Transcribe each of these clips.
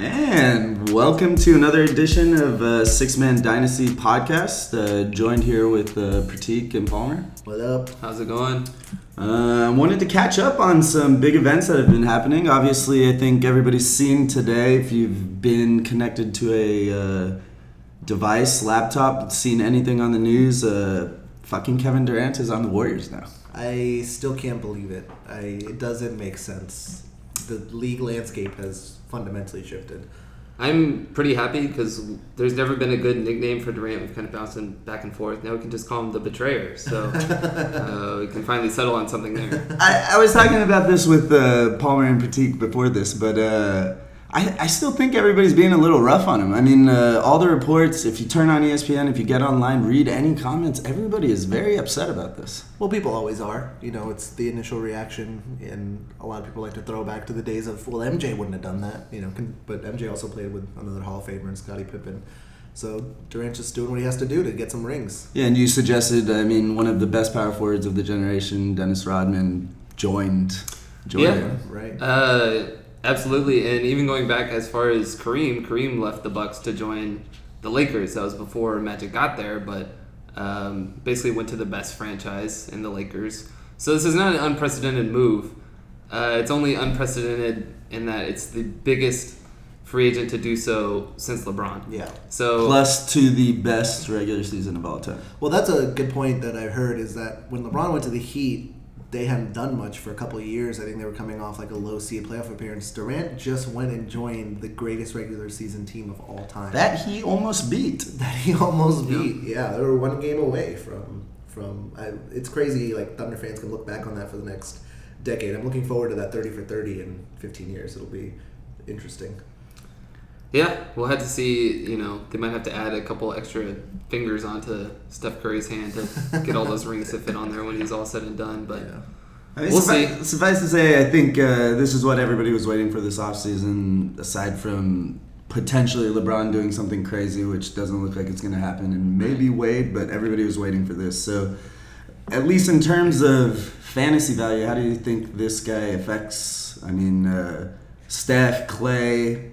And welcome to another edition of uh, Six Man Dynasty podcast. Uh, joined here with uh, Pratik and Palmer. What up? How's it going? I uh, wanted to catch up on some big events that have been happening. Obviously, I think everybody's seen today, if you've been connected to a uh, device, laptop, seen anything on the news, uh, fucking Kevin Durant is on the Warriors now. I still can't believe it. I, it doesn't make sense. The league landscape has fundamentally shifted. I'm pretty happy because there's never been a good nickname for Durant. We've kind of bouncing back and forth. Now we can just call him the Betrayer. So uh, we can finally settle on something there. I, I was talking about this with uh, Palmer and Pratik before this, but uh, I, I still think everybody's being a little rough on him. I mean, uh, all the reports, if you turn on ESPN, if you get online, read any comments, everybody is very upset about this. Well, people always are. You know, it's the initial reaction, and a lot of people like to throw back to the days of, well, MJ wouldn't have done that. You know, can, but MJ also played with another Hall of Famer, Scottie Pippen. So Durant's just doing what he has to do to get some rings. Yeah, and you suggested, I mean, one of the best power forwards of the generation, Dennis Rodman, joined. joined Yeah. him. Right. Uh, absolutely, and even going back as far as Kareem, Kareem left the Bucks to join the Lakers. That was before Magic got there, but um, basically went to the best franchise in the Lakers. So this is not an unprecedented move. Uh, it's only unprecedented in that it's the biggest free agent to do so since LeBron. yeah. So Plus to the best regular season of all time. Well, that's a good point that I heard is that when LeBron went to the Heat, they hadn't done much for a couple of years. I think they were coming off like a low seed playoff appearance. Durant just went and joined the greatest regular season team of all time. That he almost beat. that he almost beat. Yeah, they were one game away from from. I, it's crazy. Like Thunder fans can look back on that for the next decade. I'm looking forward to that 30 for 30 in 15 years. It'll be interesting. Yeah, we'll have to see. You know, they might have to add a couple extra fingers onto Steph Curry's hand to get all those rings to fit on there when he's all said and done. But Yeah. I mean, We'll suffice, see. suffice to say, I think uh, this is what everybody was waiting for this offseason, aside from potentially LeBron doing something crazy, which doesn't look like it's going to happen, and maybe Wade, but everybody was waiting for this. So, at least in terms of fantasy value, how do you think this guy affects? I mean, uh, Steph, Clay,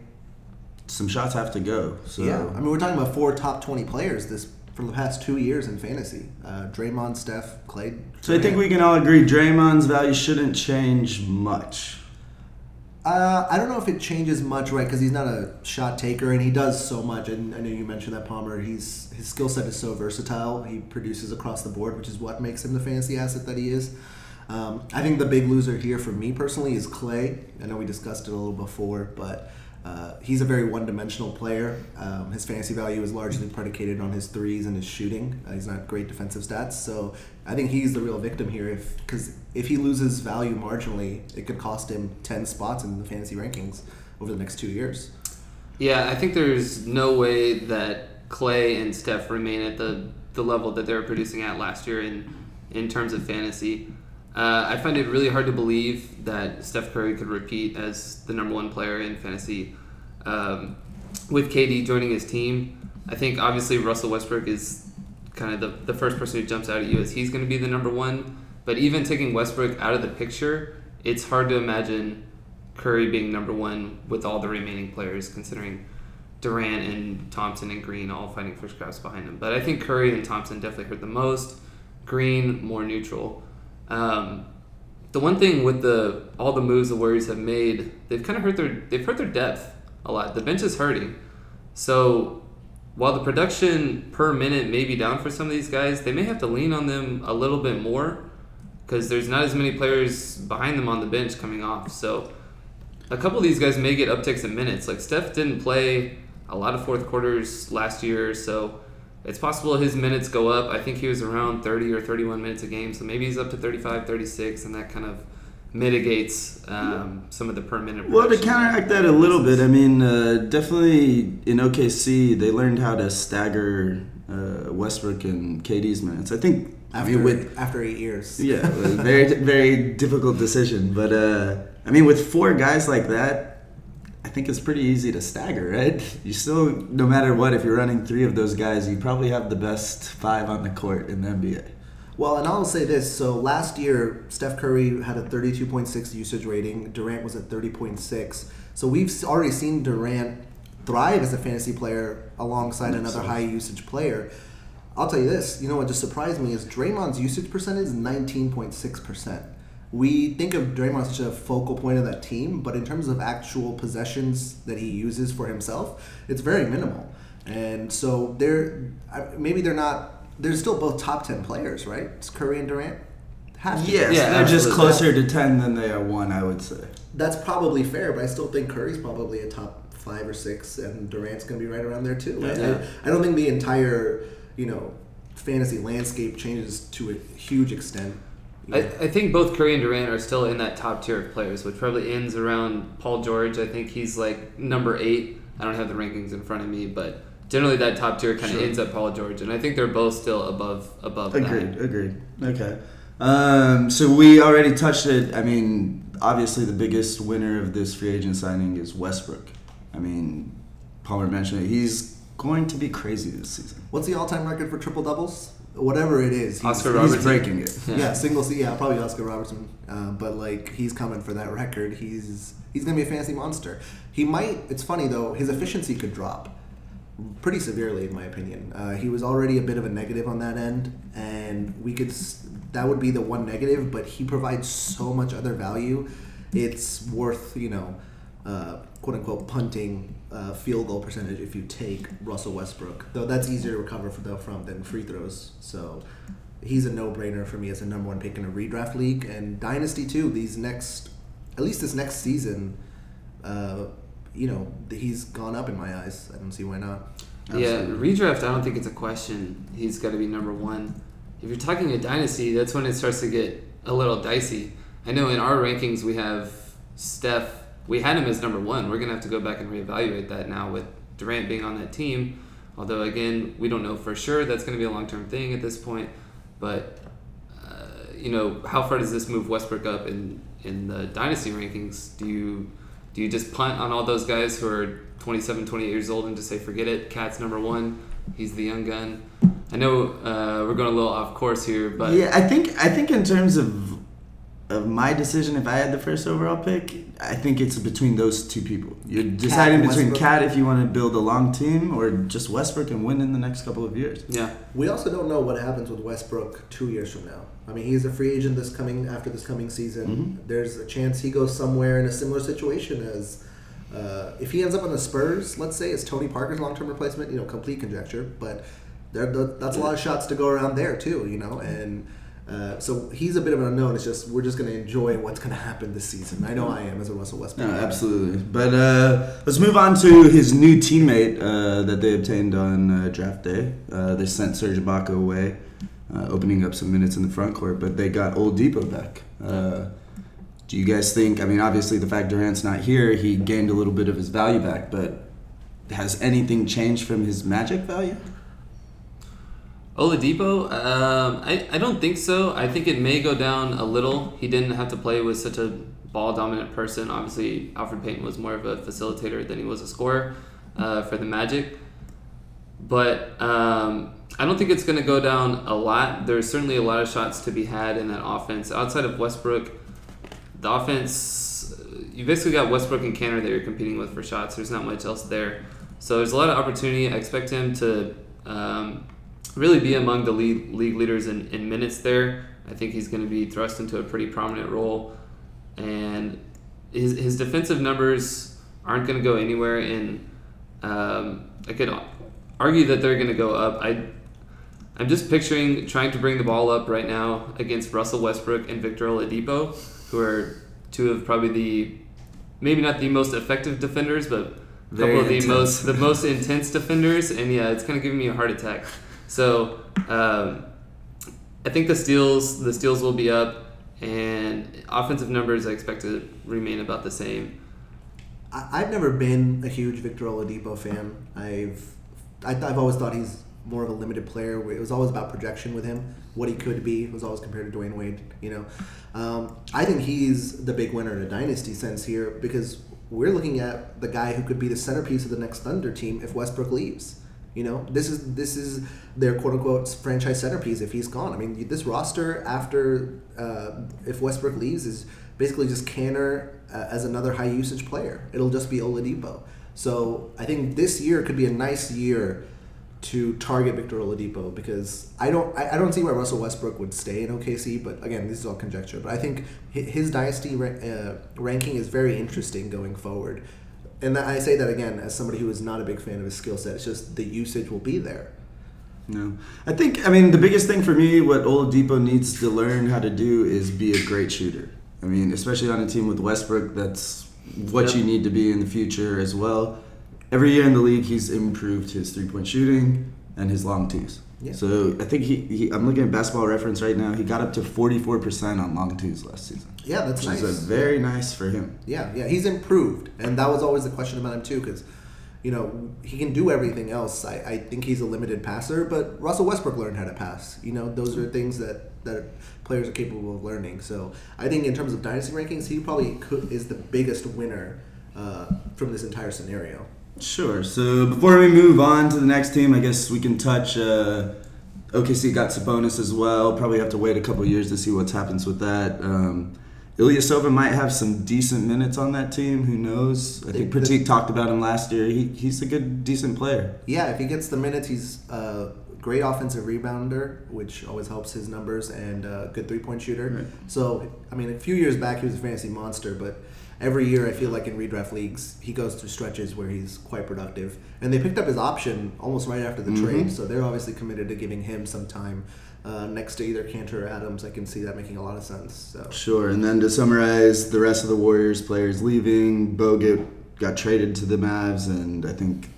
some shots have to go. So, Yeah, I mean we're talking about four top 20 players this from the past two years in fantasy. Uh, Draymond, Steph, Clay. so I think we can all agree Draymond's value shouldn't change much. Uh, I don't know if it changes much, right? Because he's not a shot taker, and he does so much. And I know you mentioned that Palmer. He's his skill set is so versatile. He produces across the board, which is what makes him the fantasy asset that he is. Um, I think the big loser here for me personally is Clay. I know we discussed it a little before, but uh, he's a very one-dimensional player. Um, his fantasy value is largely predicated on his threes and his shooting. Uh, he's not great defensive stats, so I think he's the real victim here. If because if he loses value marginally, it could cost him ten spots in the fantasy rankings over the next two years. yeah, I think there's no way that Clay and Steph remain at the the level that they were producing at last year in in terms of fantasy. Uh, I find it really hard to believe that Steph Curry could repeat as the number one player in fantasy um, with KD joining his team. I think obviously Russell Westbrook is kind of the, the first person who jumps out at you as he's going to be the number one. But even taking Westbrook out of the picture, it's hard to imagine Curry being number one with all the remaining players, considering Durant and Thompson and Green all fighting for scraps behind him. But I think Curry and Thompson definitely hurt the most. Green more neutral. Um, the one thing with the all the moves the Warriors have made, they've kind of hurt their they've hurt their depth a lot. The bench is hurting. So while the production per minute may be down for some of these guys, they may have to lean on them a little bit more because there's not as many players behind them on the bench coming off. So a couple of these guys may get upticks in minutes. Like Steph didn't play a lot of fourth quarters last year, so it's possible his minutes go up. I think he was around 30 or 31 minutes a game, so maybe he's up to 35, 36, and that kind of mitigates um, some of the per minute. Well, to counteract that a little bit, I mean, uh, definitely in OKC, they learned how to stagger uh, Westbrook and KD's minutes. I think, I After mean, with after eight years, yeah, a very very difficult decision, but uh, I mean, with four guys like that, I think it's pretty easy to stagger, right? You still, no matter what, if you're running three of those guys, you probably have the best five on the court in the NBA. Well, and I'll say this. So last year, Steph Curry had a 32.6 usage rating. Durant was at 30.6. So we've already seen Durant thrive as a fantasy player alongside another high usage player. I'll tell you this, you know what just surprised me is Draymond's usage percentage is 19.6%. We think of Draymond as such a focal point of that team, but in terms of actual possessions that he uses for himself, it's very minimal. And so they're maybe they're not. They're still both top ten players, right? It's Curry and Durant. Have to. Yes, Yeah, they're just absolutely. closer to ten than they are one, I would say. That's probably fair, but I still think Curry's probably a top five or six, and Durant's going to be right around there too. I- Yeah. I, I don't think the entire, you know, fantasy landscape changes to a huge extent. I, I think both Curry and Durant are still in that top tier of players, which probably ends around Paul George. I think he's like number eight. I don't have the rankings in front of me, but generally that top tier kind of Sure. ends at Paul George, and I think they're both still above above Agreed. that. Agreed. Okay. Um, so we already touched it. I mean, obviously the biggest winner of this free agent signing is Westbrook. I mean, Palmer mentioned it. He's going to be crazy this season. What's the all-time record for triple doubles? Whatever it is, he's, Oscar He's Robertson. breaking it. Yeah. Yeah, single C. Yeah, probably Oscar Robertson. Uh, but like, he's coming for that record. He's he's gonna be a fantasy monster. He might. It's funny though. His efficiency could drop pretty severely, in my opinion. Uh, he was already a bit of a negative on that end, and we could. That would be the one negative. But he provides so much other value. It's worth you know, uh, quote unquote punting uh, field goal percentage if you take Russell Westbrook. Though that's easier to recover from than free throws. So he's a no-brainer for me as a number one pick in a redraft league and dynasty too. These next, at least this next season, uh, you know, he's gone up in my eyes. I don't see why not. Yeah, redraft. I don't think it's a question. He's got to be number one. If you're talking a dynasty, that's when it starts to get a little dicey. I know in our rankings we have Steph. We had him as number one. We're gonna have to go back and reevaluate that now with Durant being on that team. Although again, we don't know for sure that's gonna be a long term thing at this point. But uh, you know, how far does this move Westbrook up in in the dynasty rankings? Do you do you just punt on all those guys who are 27, 28 years old and just say forget it? KAT's number one. He's the young gun. I know uh, we're going a little off course here, but yeah, I think I think in terms of of my decision, if I had the first overall pick, I think it's between those two people. You're deciding and between Westbrook. KAT if you want to build a long team, or just Westbrook and win in the next couple of years. yeah, We also don't know what happens with Westbrook two years from now. I mean, he's a free agent this coming after this coming season. There's a chance he goes somewhere in a similar situation as. Uh, if he ends up on the Spurs, let's say, as Tony Parker's long-term replacement, you know, complete conjecture, but there, that's a lot of shots to go around there too, you know, and uh, so he's a bit of an unknown. It's just we're just going to enjoy what's going to happen this season. I know I am as a Russell Westbrook. No, fan. absolutely. But uh, let's move on to his new teammate uh, that they obtained on uh, draft day. Uh, they sent Serge Ibaka away, uh, opening up some minutes in the front court, but they got Oladipo back. Uh, do you guys think? I mean, obviously the fact Durant's not here, he gained a little bit of his value back, but has anything changed from his magic value? Oladipo, um, I, I don't think so. I think it may go down a little. He didn't have to play with such a ball dominant person. Obviously, Elfrid Payton was more of a facilitator than he was a scorer uh, for the Magic. But um, I don't think it's going to go down a lot. There's certainly a lot of shots to be had in that offense. Outside of Westbrook, the offense, you basically got Westbrook and Kanter that you're competing with for shots. There's not much else there. So there's a lot of opportunity. I expect him to um, really be among the league, league leaders in, in minutes there. I think he's going to be thrust into a pretty prominent role. And his, his defensive numbers aren't going to go anywhere. And um, I could argue that they're going to go up. I, I'm just picturing trying to bring the ball up right now against Russell Westbrook and Victor Oladipo, who are two of probably the maybe not the most effective defenders, but a Very couple of the intense. most the most intense defenders. And yeah, it's kind of giving me a heart attack. So um, I think the steals the steals will be up, and offensive numbers I expect to remain about the same. I've never been a huge Victor Oladipo fan. I've I, I've always thought he's more of a limited player. It was always about projection with him, what he could be. It was always compared to Dwyane Wade. You know, um, I think he's the big winner in a dynasty sense here because we're looking at the guy who could be the centerpiece of the next Thunder team if Westbrook leaves. You know, this is this is their quote unquote franchise centerpiece. If he's gone, I mean, this roster after uh, if Westbrook leaves is basically just Kanter uh, as another high usage player. It'll just be Oladipo. So I think this year could be a nice year to target Victor Oladipo because I don't I, I don't see why Russell Westbrook would stay in OKC. But again, this is all conjecture. But I think his dynasty uh, ranking is very interesting going forward. And I say that again as somebody who is not a big fan of his skill set. It's just the usage will be there. No, I think I mean the biggest thing for me, what Oladipo needs to learn how to do is be a great shooter. I mean, especially on a team with Westbrook, that's what Yep. you need to be in the future as well. Every year in the league, he's improved his three point shooting and his long twos. Yeah. So I think he, he, I'm looking at basketball reference right now. He got up to 44% on long twos last season. Yeah, that's which nice. is very nice for him. Yeah, yeah, he's improved, and that was always the question about him too, because you know he can do everything else. I, I think he's a limited passer, but Russell Westbrook learned how to pass. You know, those are things that that players are capable of learning. So I think in terms of dynasty rankings, he probably could, is the biggest winner uh, from this entire scenario. Sure. So before we move on to the next team, I guess we can touch. Uh, OKC got Sabonis as well. Probably have to wait a couple years to see what happens with that. Um, Ilyasova might have some decent minutes on that team. Who knows? I think the- Pratik talked about him last year. He, he's a good, decent player. Yeah, if he gets the minutes, he's a great offensive rebounder, which always helps his numbers, and a good three point shooter. Right. So, I mean, a few years back, he was a fantasy monster, but every year I feel like in redraft leagues, he goes through stretches where he's quite productive. And they picked up his option almost right after the Mhm. trade, so they're obviously committed to giving him some time. Uh, next to either Kanter or Adams, I can see that making a lot of sense. So Sure. And then to summarize, the rest of the Warriors players leaving. Bogut got traded to the Mavs, and I think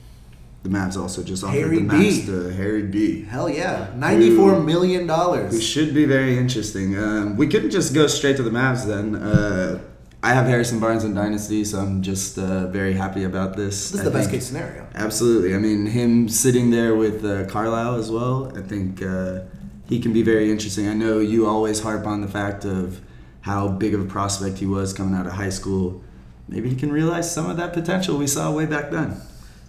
the Mavs also just offered Harry the B. Mavs to Harry B. hell yeah, ninety-four million Who dollars. should be very interesting. Um, we couldn't just go straight to the Mavs then. Uh, I have Harrison Barnes in Dynasty, so I'm just uh, very happy about this. This is I the best case scenario. Absolutely. I mean, him sitting there with uh, Carlisle as well, I think uh, he can be very interesting. I know you always harp on the fact of how big of a prospect he was coming out of high school. Maybe he can realize some of that potential we saw way back then.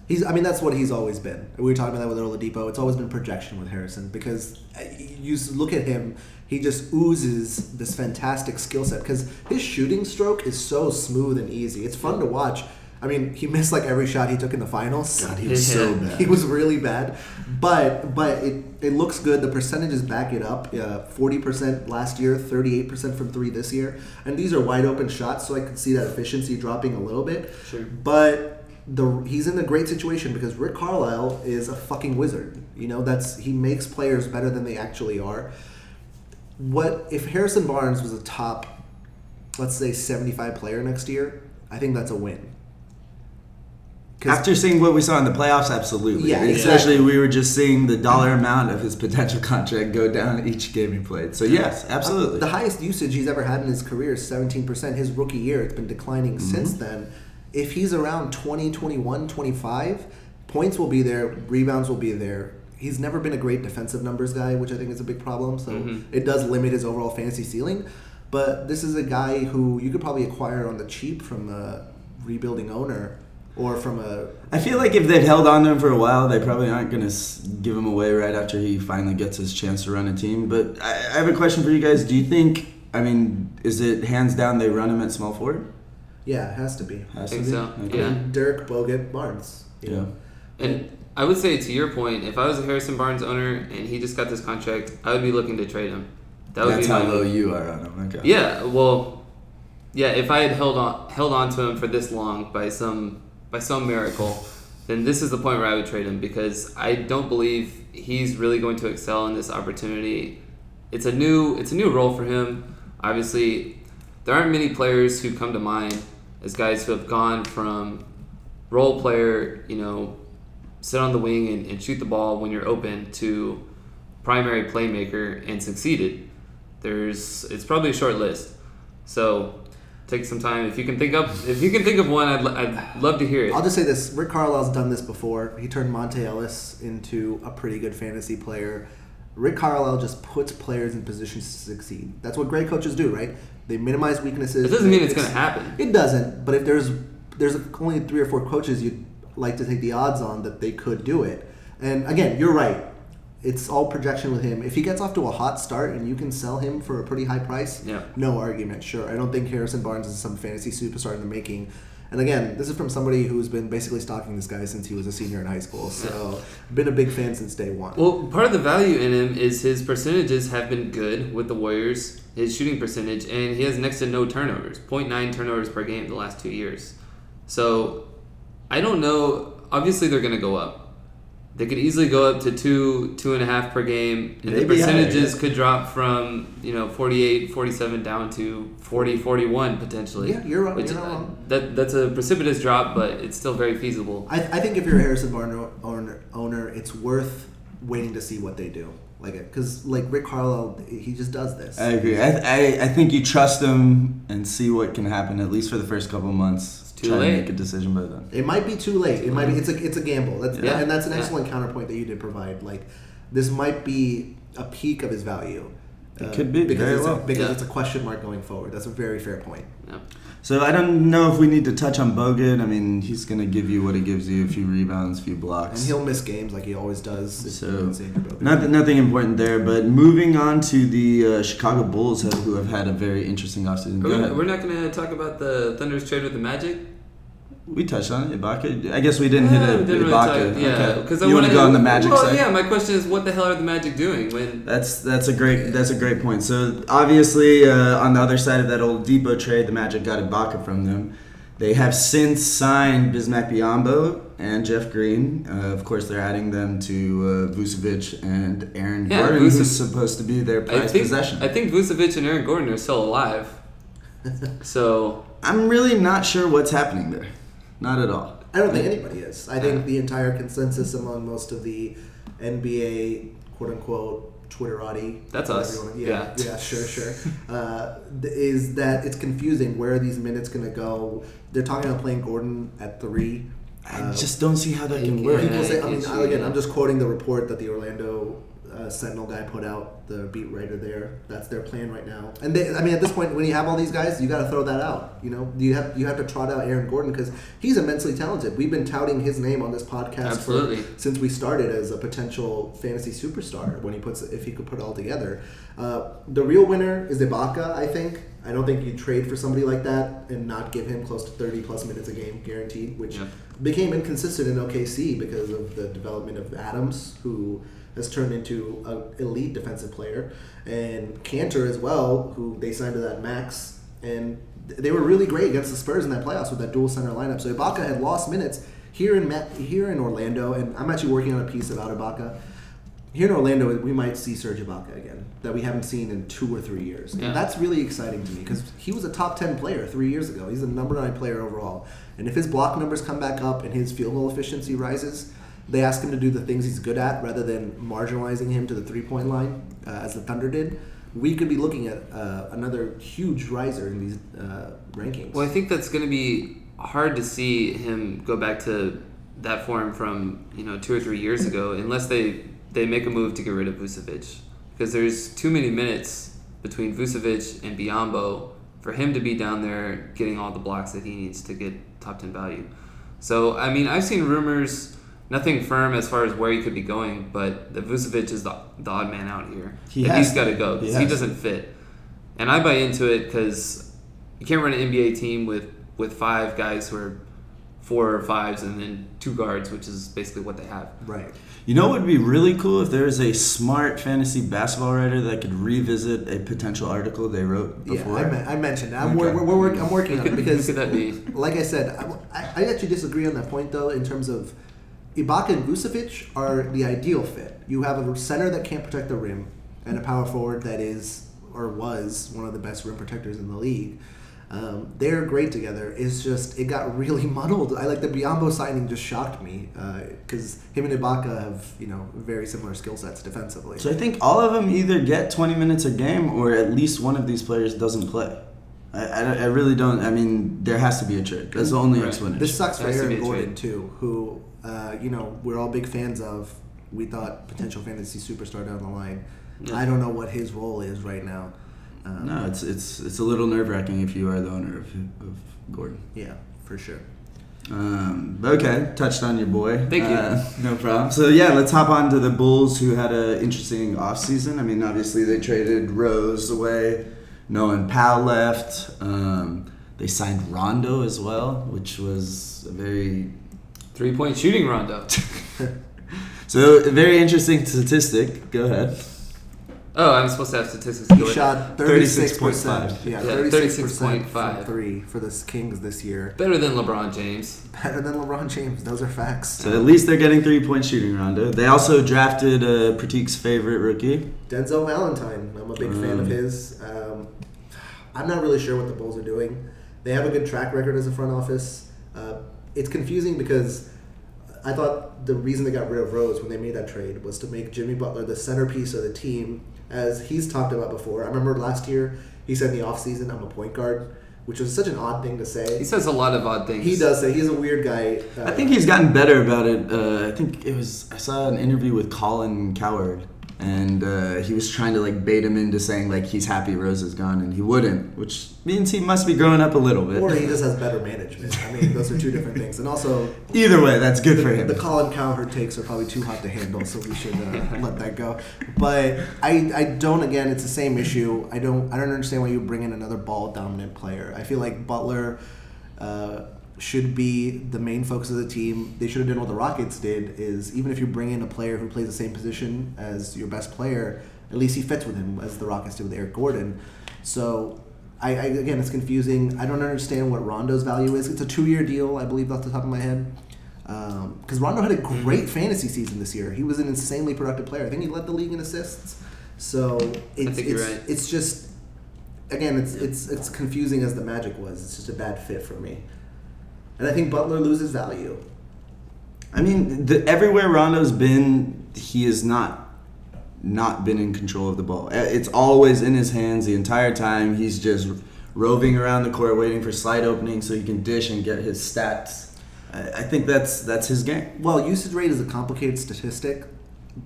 He's, I mean, that's what he's always been. We were talking about that with Oladipo. It's always been projection with Harrison because uh, you look at him, he just oozes this fantastic skill set because his shooting stroke is so smooth and easy. It's fun to watch. I mean, he missed like every shot he took in the finals. God, he was so bad. He was really bad, but but it, it looks good. The percentages back it up. Forty percent last year, thirty eight percent from three this year, and these are wide open shots, so I can see that efficiency dropping a little bit. Sure. But the he's in a great situation because Rick Carlisle is a fucking wizard. You know that's he makes players better than they actually are. What if Harrison Barnes was a top, let's say seventy five player next year? I think that's a win. After seeing what we saw in the playoffs, absolutely. Yeah, Especially exactly. we were just seeing the dollar amount of his potential contract go down each game he played. So yes, absolutely. The highest usage he's ever had in his career is 17%. His rookie year, it's been declining Mm-hmm. since then. If he's around 20, 21, 25, points will be there, rebounds will be there. He's never been a great defensive numbers guy, which I think is a big problem. So Mhm. it does limit his overall fantasy ceiling. But this is a guy who you could probably acquire on the cheap from a rebuilding owner or from a I feel like if they've held on to him for a while, they probably aren't going to give him away right after he finally gets his chance to run a team. But I, I have a question for you guys. Do you think, I mean, is it hands down they run him at small forward? Yeah, it has to be. Has Think to be? so, Okay. Yeah. Dirk Bogut Barnes. You Yeah. know? And I would say to your point, if I was a Harrison Barnes owner and he just got this contract, I would be looking to trade him. That would That's be how my low you are on him. Okay. Yeah, well, yeah. If I had held on held on to him for this long by some by some miracle, then this is the point where I would trade him because I don't believe he's really going to excel in this opportunity. It's a new it's a new role for him. Obviously, there aren't many players who come to mind as guys who have gone from role player, you know, sit on the wing and, and shoot the ball when you're open to primary playmaker and succeeded. There's it's probably a short list. So take some time if you can think up if you can think of one I'd, I'd love to hear it. I'll just say this: Rick Carlisle's done this before. He turned Monte Ellis into a pretty good fantasy player. Rick Carlisle just puts players in positions to succeed. That's what great coaches do, right? They minimize weaknesses. it doesn't mean it's going to happen. It doesn't. But if there's there's only three or four coaches you'd like to take the odds on that they could do it. And again, you're right. It's all projection with him. If he gets off to a hot start and you can sell him for a pretty high price, Yeah. no argument. Sure, I don't think Harrison Barnes is some fantasy superstar in the making. And again, this is from somebody who's been basically stalking this guy since he was a senior in high school. So, been a big fan since day one. Well, part of the value in him is his percentages have been good with the Warriors, his shooting percentage, and he has next to no turnovers 0.9 turnovers per game the last two years. So I don't know. Obviously, they're going to go up. They could easily go up to two, two and a half per game, and the Maybe higher, percentages yeah. could drop from you know 48, 47 down to 40, 41 potentially. Yeah, you're right, you're not uh, wrong. that that's a precipitous drop, but it's still very feasible. I, I think if you're a Harrison Barnes owner, owner, it's worth waiting to see what they do. Like, because like Rick Carlisle, he just does this. I agree. I, I, I think you trust him and see what can happen at least for the first couple of months. It's too Try late. to make a decision by then. It might be too late. It might be. It's a it's a gamble. That's Yeah. and that's an Yeah. excellent counterpoint that you did provide. Like, this might be a peak of his value. uh, It could be, because very it's well. a, because Yeah. it's a question mark going forward. That's a very fair point. Yeah. So I don't know if we need to touch on Bogut. I mean, he's going to give you what he gives you: a few rebounds, a few blocks. And he'll miss games like he always does. So, don't see Andrew Bogut. Nothing, nothing important there. But moving on to the uh, Chicago Bulls, who who have had a very interesting offseason. Go We're, we're not going to talk about the Thunder's trade with the Magic. We touched on it, Ibaka. I guess we didn't hit Yeah, we didn't really Ibaka. talk- yeah, Okay. because you want to go on the Magic well, side? yeah. My question is, what the hell are the Magic doing when? That's that's a great that's a great point. So obviously, uh, on the other side of that Oladipo trade, the Magic got Ibaka from them. They have since signed Bismack Biyombo and Jeff Green. Uh, of course, they're adding them to uh, Vucevic and Aaron Yeah, Gordon, Vucevic- who's supposed to be their I prized think possession. I think Vucevic and Aaron Gordon are still alive. so I'm really not sure what's happening there. Not at all. I don't think anybody is. I think the entire consensus among most of the NBA quote unquote Twitterati. That's whatever us. you wanna- Yeah, Yeah. yeah, sure, sure. Uh, is that it's confusing where are these minutes going to go? They're talking about playing Gordon at three. I Uh, just don't see how that can work. People say, I I mean, again. I'm just quoting the report that the Orlando uh, Sentinel guy put out, the beat writer there. That's their plan right now. And they, I mean, at this point, when you have all these guys, you got to throw that out. You know, you have you have to trot out Aaron Gordon because he's immensely talented. We've been touting his name on this podcast Absolutely. For, since we started as a potential fantasy superstar. When he puts, if he could put it all together, uh, the real winner is Ibaka. I think. I don't think you trade for somebody like that and not give him close to 30 plus minutes a game guaranteed, which Yeah. became inconsistent in OKC because of the development of Adams, who has turned into an elite defensive player, and Kanter as well, who they signed to that max, and they were really great against the Spurs in that playoffs with that dual center lineup. So Ibaka had lost minutes here in here in Orlando, and I'm actually working on a piece about Ibaka. Here in Orlando, we might see Serge Ibaka again that we haven't seen in two or three years. Yeah. And that's really exciting to me because he was a top 10 player three years ago. He's a number nine player overall. And if his block numbers come back up and his field goal efficiency rises, they ask him to do the things he's good at rather than marginalizing him to the three point line uh, as the Thunder did. We could be looking at uh, another huge riser in these uh, rankings. Well, I think that's going to be hard to see him go back to that form from you know two or three years ago, unless they they make a move to get rid of Vucevic, because there's too many minutes between Vucevic and Biyombo for him to be down there getting all the blocks that he needs to get top ten value. So I mean, I've seen rumors. Nothing firm as far as where he could be going, but the Vucevic is the, the odd man out here. He That has he's got to to. go He because he, has to. doesn't fit. And I buy into it because you can't run an NBA team with with five guys who are four or fives and then two guards, which is basically what they have. right. You know what would be really cool if there was a smart fantasy basketball writer that could revisit a potential article they wrote before. Yeah, I, men- I mentioned that. I'm, Okay. we're, we're, work, I'm working on it because could that be? like I said, I, I actually disagree on that point though. In terms of Ibaka and Vucevic are the ideal fit. You have a center that can't protect the rim and a power forward that is or was one of the best rim protectors in the league. Um, they're great together. It's just it got really muddled. I like the Biyombo signing just shocked me because him and Ibaka have you know very similar skill sets defensively. So I think all of them either get 20 minutes a game or at least one of these players doesn't play. I, I, I really don't. I mean, there has to be a trade. That's the only Right. explanation. This sucks for Has to Aaron Gordon too, who uh, you know we're all big fans of. We thought potential fantasy superstar down the line. Yeah. I don't know what his role is right now. Um, no, it's it's it's a little nerve wracking if you are the owner of, of Gordon. Yeah, for sure. Um, okay, touched on your boy. Thank you. Uh, no problem. So yeah, let's hop on to the Bulls, who had an interesting offseason. I mean, obviously they traded Rose away. Nolan Powell left. Um, they signed Rondo as well, which was a very Three point shooting rondo. so a very interesting statistic. Go ahead. Oh, I'm supposed to have statistics. He shot 36.5. Yeah, Yeah, 36% 36.5. from three for the Kings this year. Better than LeBron James. Better than LeBron James. Those are facts. So at least they're getting three point shooting Rondo. They also drafted uh, Pratik's favorite rookie. Denzel Valentine. I'm a big fan of Um, his. Um, I'm not really sure what the Bulls are doing. They have a good track record as a front office. Uh, it's confusing because I thought the reason they got rid of Rose when they made that trade was to make Jimmy Butler the centerpiece of the team, as he's talked about before. I remember last year he said in the offseason, I'm a point guard, which was such an odd thing to say. He says a lot of odd things. He does say he's a weird guy. Uh, I think he's gotten better about it. Uh, I think it was I saw an interview with Colin Cowherd, and uh, he was trying to like bait him into saying like he's happy Rose is gone, and he wouldn't, which means he must be growing up a little bit. or he just has better management. I mean, those are two different things. And also, Either way, that's good for the, him. the Colin Cowherd takes are probably too hot to handle, so we should uh, let that go. But I, I don't. Again, it's the same issue. I don't. I don't understand why you bring in another ball dominant player. I feel like Butler uh, should be the main focus of the team. They should have done what the Rockets did. Is even if you bring in a player who plays the same position as your best player, at least he fits with him, as the Rockets did with Eric Gordon. So. I, I, again, it's confusing. I don't understand what Rondo's value is. It's a two-year deal, I believe, off the top of my head. Um, because Rondo had a great fantasy season this year. He was an insanely productive player. I think he led the league in assists. So it's it's, right. it's just again it's it's it's confusing as the Magic was. It's just a bad fit for me. And I think Butler loses value. I mean, the, everywhere Rondo's been, he has not not been in control of the ball. Uh, It's always in his hands the entire time. He's just roving around the court, waiting for slight openings so he can dish and get his stats. I, I think that's that's his game. Well, usage rate is a complicated statistic,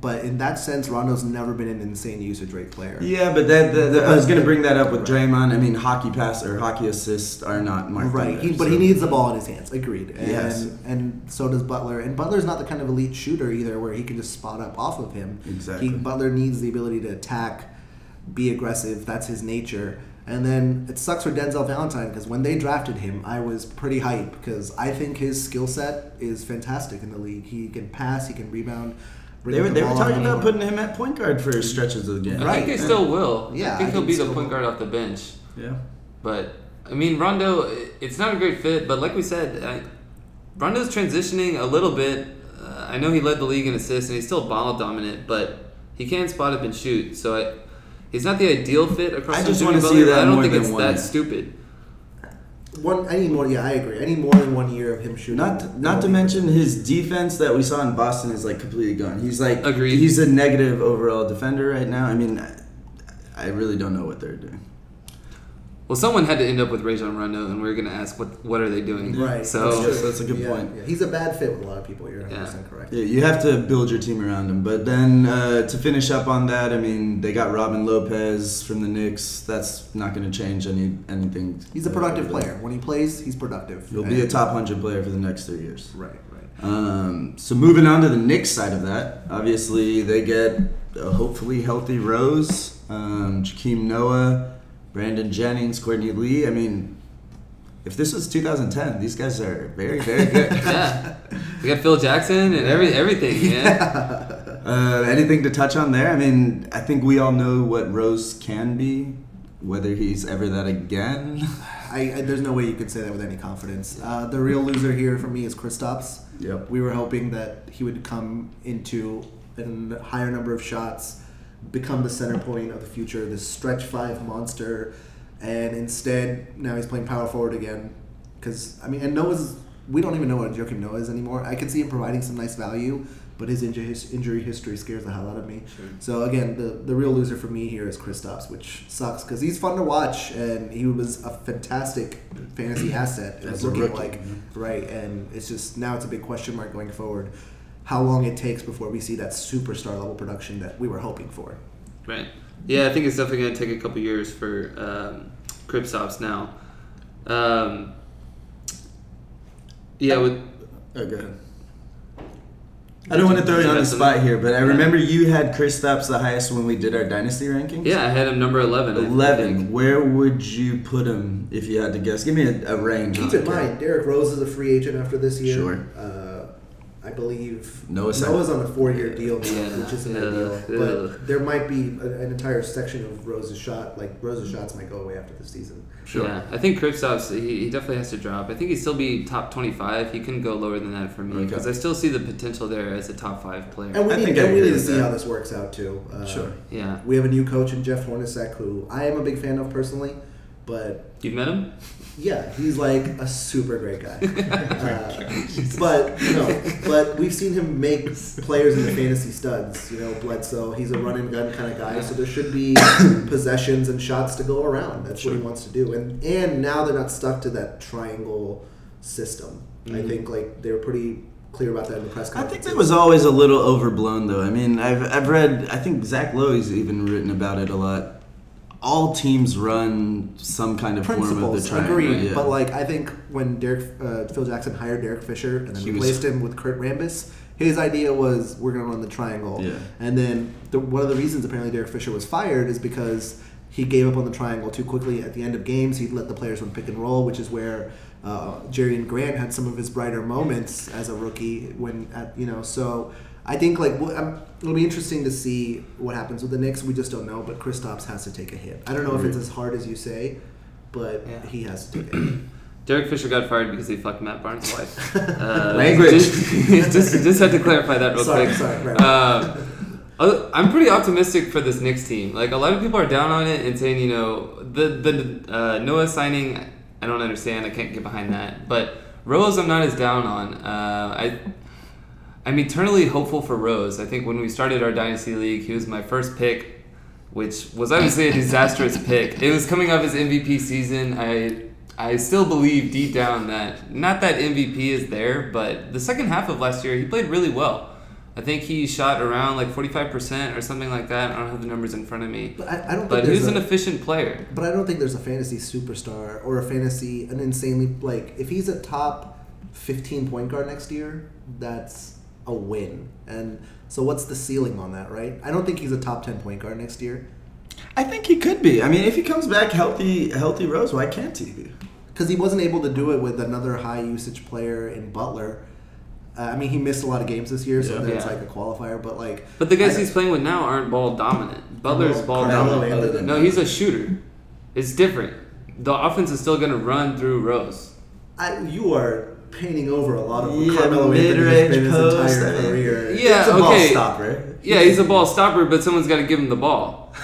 but in that sense, Rondo's never been an insane usage rate player. Yeah, but that, that, that- I was gonna bring that up with Draymond. I mean, hockey pass or hockey assists are not marked. Right, he, but so- he needs the ball in his hands. Agreed. And, Yes. and so does Butler. And Butler's not the kind of elite shooter either, where he can just spot up off of him. Exactly. He, Butler needs the ability to attack, be aggressive. That's his nature. And then it sucks for Denzel Valentine because when they drafted him, I was pretty hyped because I think his skill set is fantastic in the league. He can pass, he can rebound. Bring They were, the they were talking about anyone. putting him at point guard for stretches of the game. I Right. think they still will. Yeah, I think I he'll think be the point guard off the bench. Yeah. But I mean, Rondo, it's not a great fit. But like we said, I, Rondo's transitioning a little bit. Uh, I know he led the league in assists, and he's still ball dominant, but he can spot up and shoot. So I, he's not the ideal fit across. The board. I from just wanna see that I don't more think than it's one that stupid. One, I need more. Yeah, I agree. I need more than one year of him shooting. Not not to mention his defense that we saw in Boston is like completely gone. He's like Agreed. He's a negative overall defender right now. I mean, I, I really don't know what they're doing. Well, someone had to end up with Rajon Rondo, and we are going to ask what what are they doing? Right. So That's true. that's a good yeah, point. Yeah. He's a bad fit with a lot of people. You're 100 Yeah. correct. Yeah, you have to build your team around him. But then uh, to finish up on that, I mean, they got Robin Lopez from the Knicks. That's not going to change any anything. He's a uh, productive over player. When he plays, he's productive. He'll be a top hundred player for the next three years. Right, right. Um, so moving on to the Knicks side of that, obviously they get a hopefully healthy Rose, um, Joakim Noah, Brandon Jennings, Courtney Lee. I mean, if this was 2010, these guys are very, very good. yeah, we got Phil Jackson and every everything, man. uh, anything to touch on there? I mean, I think we all know what Rose can be. Whether he's ever that again, I, I, there's no way you could say that with any confidence. Uh, the real loser here for me is Kristaps. Yep. We were hoping that he would come into a higher number of shots, become the center point of the future, this stretch five monster, and instead now he's playing power forward again. Because I mean, and Noah's we don't even know what Joakim Noah is anymore. I can see him providing some nice value, but his injury, his injury history scares the hell out of me. So again, the the real loser for me here is Kristaps, which sucks because he's fun to watch and he was a fantastic fantasy asset. It was looking like yeah. right, and it's just now it's a big question mark going forward. How long it takes before we see that superstar level production that we were hoping for. Right. Yeah, I think it's definitely going to take a couple years for um, Kristaps now. Um, Yeah, with Oh, go ahead. I don't want to throw you on the spot here, but I remember you had Chris Kristaps the highest when we did our dynasty rankings. yeah, I had him number eleven. Eleven. Where would you put him if you had to guess? Give me a, a range. Keep in mind, Derrick Rose is a free agent after this year. Sure. Uh, I believe Noah Sa- Noah's on a four-year deal, now, Yeah, which isn't yeah, ideal. yeah. But there might be a, an entire section of Rose's shot, like Rose's shots, might go away after the season. Sure. Yeah, I think Kristaps he, he definitely has to drop. I think he'd still be top twenty five. He couldn't go lower than that for me Okay. because I still see the potential there as a top five player. And we I need, think and we agree need to see that. how this works out too. Uh, Sure. yeah, We have a new coach in Jeff Hornacek, who I am a big fan of personally, but you've met him. Yeah, he's like a super great guy. Uh, but no, but we've seen him make players into fantasy studs. You know, Bledsoe, he's a run and gun kind of guy, so there should be possessions and shots to go around. That's what he wants to do. And and now they're not stuck to that triangle system. I Mhm. think like they were pretty clear about that in the press conference. I think that was always a little overblown, though. I mean, I've, I've read, I think Zach Lowe's even written about it a lot. All teams run some kind of form of the triangle. Agreed, yeah. but like I think when Derek uh, Phil Jackson hired Derek Fisher and then He was- replaced him with Kurt Rambis, his idea was we're going to run the triangle. Yeah. And then the, one of the reasons apparently Derek Fisher was fired is because he gave up on the triangle too quickly at the end of games. He'd let the players run pick and roll, which is where uh, Jerian Grant had some of his brighter moments as a rookie. When at you know, so I think like wh- um, it'll be interesting to see what happens with the Knicks. We just don't know, but Kristaps has to take a hit. I don't know if it's as hard as you say, but Yeah. he has to take a hit. Derek Fisher got fired because he fucked Matt Barnes' wife. Uh, Language. Just, just, just had to clarify that real Sorry, quick. sorry, right. Uh, I'm pretty optimistic for this Knicks team. Like a lot of people are down on it and saying, you know, the the uh, Noah signing, I don't understand. I can't get behind that. But Rose, I'm not as down on. Uh, I. I'm eternally hopeful for Rose. I think when we started our dynasty league, he was my first pick, which was obviously a disastrous pick. It was coming off his MVP season. I I still believe deep down that not that MVP is there, but the second half of last year he played really well. I think he shot around like 45% or something like that. I don't have the numbers in front of me. But I, I don't. But he's an efficient player. But I don't think there's a fantasy superstar or a fantasy an insanely like if he's a top 15 point guard next year, that's a win. And so what's the ceiling on that, right? I don't think he's a top 10 point guard next year I think he could be. I mean, if he comes back healthy, healthy Rose, why can't he be? because he wasn't able to do it with another high usage player in Butler. Uh, I mean, he missed a lot of games this year, so Yeah. that's Yeah. like a qualifier. But like, But the guys I- he's playing with now aren't ball dominant. Butler's Carmelo- ball dominant. than- No, he's a shooter. It's different. The offense is still going to run through Rose. I, you are painting over a lot of what Yeah, Carmelo Anthony has been his post, entire career. Yeah, He's a ball okay. stopper. Yeah, he's a ball stopper, but someone's got to give him the ball.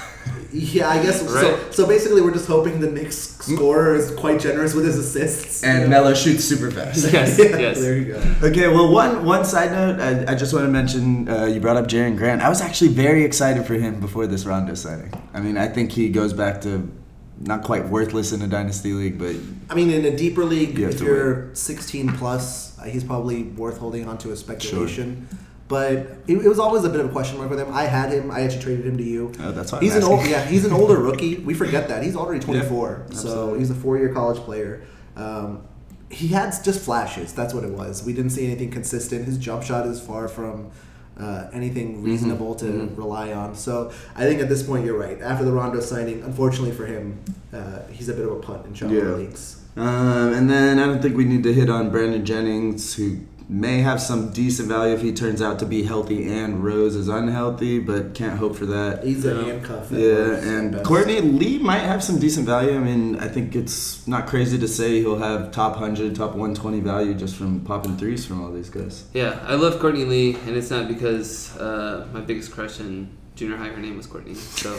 Yeah, I guess so. Right. So basically, we're just hoping the Knicks scorer is quite generous with his assists. And Melo shoots super fast. Yes, Yeah, yes. There you go. Okay, well, one one side note, I, I just want to mention uh, you brought up Jerian Grant. I was actually very excited for him before this Rondo signing. I mean, I think he goes back to not quite worthless in a dynasty league, but I mean, in a deeper league, you if you're 16 plus, uh, he's probably worth holding on to a speculation. But it, it was always a bit of a question mark with him. I had him. I actually traded him to you. uh, that's why He's I'm an old, yeah, he's an older rookie. We forget that he's already 24, so he's a four-year college player. Um, he had just flashes. That's what it was. We didn't see anything consistent. His jump shot is far from uh, anything reasonable to mhm. rely on. So I think at this point you're right. After the Rondo signing, unfortunately for him, uh, he's a bit of a punt in shallow Yeah. leagues. Um, and then I don't think we need to hit on Brandon Jennings, who may have some decent value if he turns out to be healthy and Rose is unhealthy, but can't hope for that. He's a Yeah. handcuff. Yeah, and best. Courtney Lee might have some decent value. I mean, I think it's not crazy to say he'll have top 100, top 120 value just from popping threes from all these guys. Yeah, I love Courtney Lee, and it's not because uh, my biggest crush in junior high, her name was Courtney. So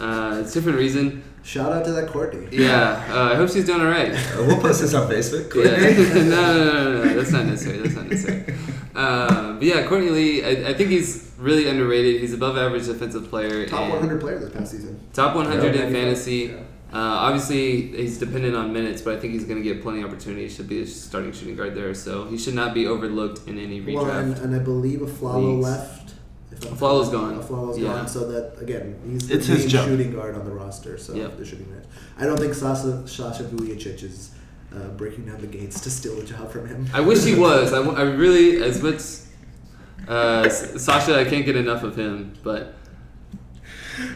uh, it's a different reason. Shout out to that Courtney. Yeah, uh, I hope she's doing all right. Uh, we'll post this on Facebook. Yeah. no, no, no, no, no, that's not necessary. That's not necessary. Uh, but yeah, Courtney Lee, I, I think he's really underrated. He's above average defensive player. Top 100 player this past season. Top 100 Yeah. in fantasy. Yeah. Uh, obviously, he's dependent on minutes, but I think he's going to get plenty of opportunity. He should be a starting shooting guard there, so he should not be overlooked in any redraft. Well, and, and I believe Afflalo leagues. left. If I'm Afflalo's correct. gone. Afflalo's Yeah. gone. So that again, he's the It's main job. shooting guard on the roster. So Yep. there should be. I don't think Sasha Sasha Vujacic is uh, breaking down the gates to steal a job from him. I wish he was. I, w- I really, as much. Uh, Sasha, I can't get enough of him, but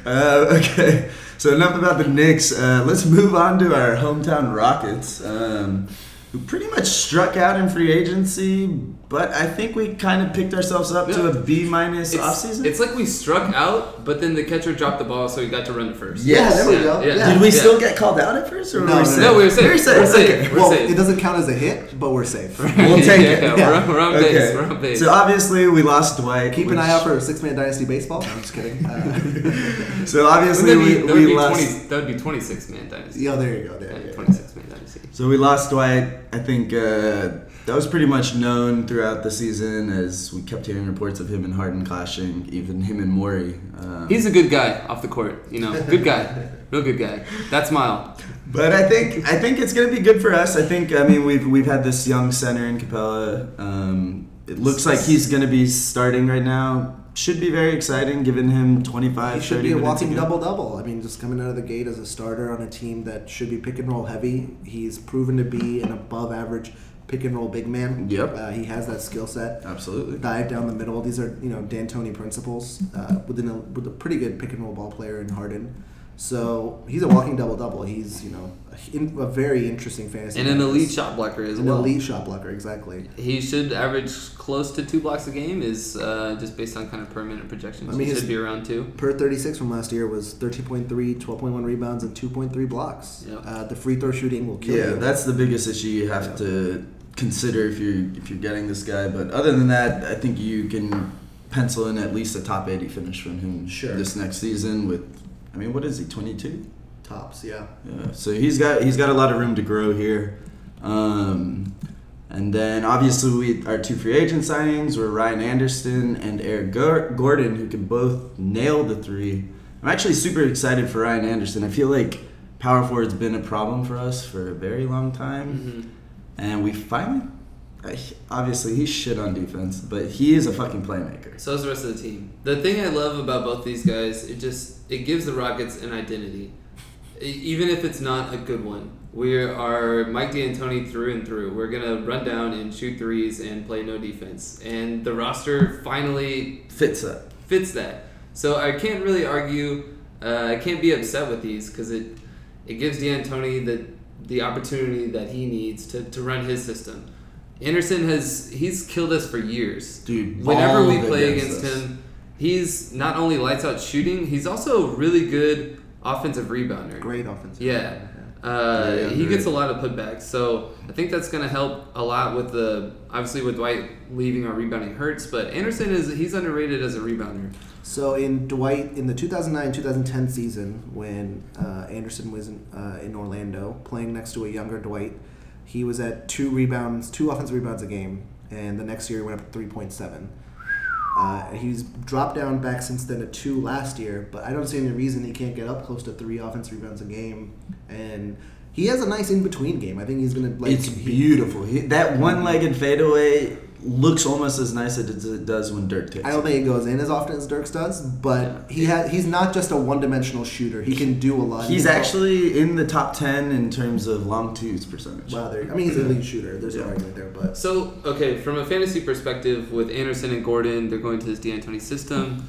Uh, okay, so enough about the Knicks. Uh, let's move on to our hometown Rockets, um, who pretty much struck out in free agency, but I think we kind of picked ourselves up to Yeah. a B minus it's, offseason. it's like we struck out, but then the catcher dropped the ball, so he got to run it first. Yes. yeah, there we Yeah, go. yeah. Yeah. Did we Yeah. still get called out at first, or No, were we no, safe? No, we were safe. We're safe. We're safe. okay. We're well, safe. it doesn't count as a hit, but we're safe. We'll take it. Yeah, Yeah. We're, on, we're on Okay. base. We're on base. So obviously we lost Dwight. Keep an eye out for six man dynasty baseball. I'm just kidding. Uh, So obviously that, be, we, that, would we be lost. 20, that would be 26 man dynasty. yeah, there you go. There Yeah, you 26 man dynasty. So we lost Dwight. I think uh, that was pretty much known throughout the season as we kept hearing reports of him and Harden clashing, even him and Morey. Um, He's a good guy off the court. You know, good guy, real good guy. That smile. but I think I think it's gonna be good for us. I think I mean we've we've had this young center in Capela. Um, it looks like he's gonna be starting right now. Should be very exciting, giving him 25, He should be a walking double double. I mean, just coming out of the gate as a starter on a team that should be pick and roll heavy. He's proven to be an above average pick and roll big man. Yep. Uh, he has that skill set. Absolutely. Dive down the middle. These are you know D'Antoni principles uh, within a, with a pretty good pick and roll ball player in Harden. So he's a walking double double. He's you know a, in, a very interesting fantasy. And an elite shot blocker as An well. elite shot blocker, exactly. He should average close to two blocks a game, is uh, just based on kind of per minute projections. I mean, he should be around two. Per 36 from last year was 13.3, 12.1 rebounds, and 2.3 blocks. Yep. Uh, the free throw shooting will kill Yeah, you. that's the biggest issue you have Yeah. to consider if you're if you're getting this guy. But other than that, I think you can pencil in at least a top 80 finish from him Sure. this next season. With, I mean, what is he? 22. tops. Yeah. Yeah, so he's got he's got a lot of room to grow here. Um, and then obviously we our two free agent signings were Ryan Anderson and Eric Gordon, who can both nail the three. I'm actually super excited for Ryan Anderson. I feel like power forward's been a problem for us for a very long time, hmm and we finally. Obviously, he's shit on defense, but he is a fucking playmaker. So is the rest of the team. The thing I love about both these guys, it just it gives the Rockets an identity, even if it's not a good one. We are Mike D'Antoni through and through. We're gonna run down and shoot threes and play no defense, and the roster finally Fits that. fits that. So I can't really argue. Uh, I can't be upset with these because it it gives D'Antoni the the opportunity that he needs to, to run his system. Anderson has he's killed us for years. Dude, Whenever we play against us. him, he's not only lights out shooting, he's also a really good offensive rebounder. Great offensive. Yeah. Uh, Yeah, he gets a lot of putbacks, so I think that's going to help a lot with the obviously with Dwight leaving our rebounding hurts, but Anderson is he's underrated as a rebounder. So in Dwight in the 2009-2010 season, when uh, Anderson was in, uh, in Orlando playing next to a younger Dwight, he was at two rebounds, two offensive rebounds a game, and the next year he went up to 3.7. Uh, he's dropped down back since then to two last year, but I don't see any reason he can't get up close to three offensive rebounds a game. And he has a nice in between game. I think he's gonna like. it's beautiful. He, that one-legged fadeaway looks almost as nice as it does when Dirk takes. I don't it. think it goes in as often as Dirks does, but he ha- he's not just a one-dimensional shooter. He can do a lot. He's He can- actually in the top ten in terms of long twos percentage. Wow, there. I mean, he's a lead shooter. There's no argument there, but So, okay, from a fantasy perspective, with Anderson and Gordon, they're going to this D'Antoni system.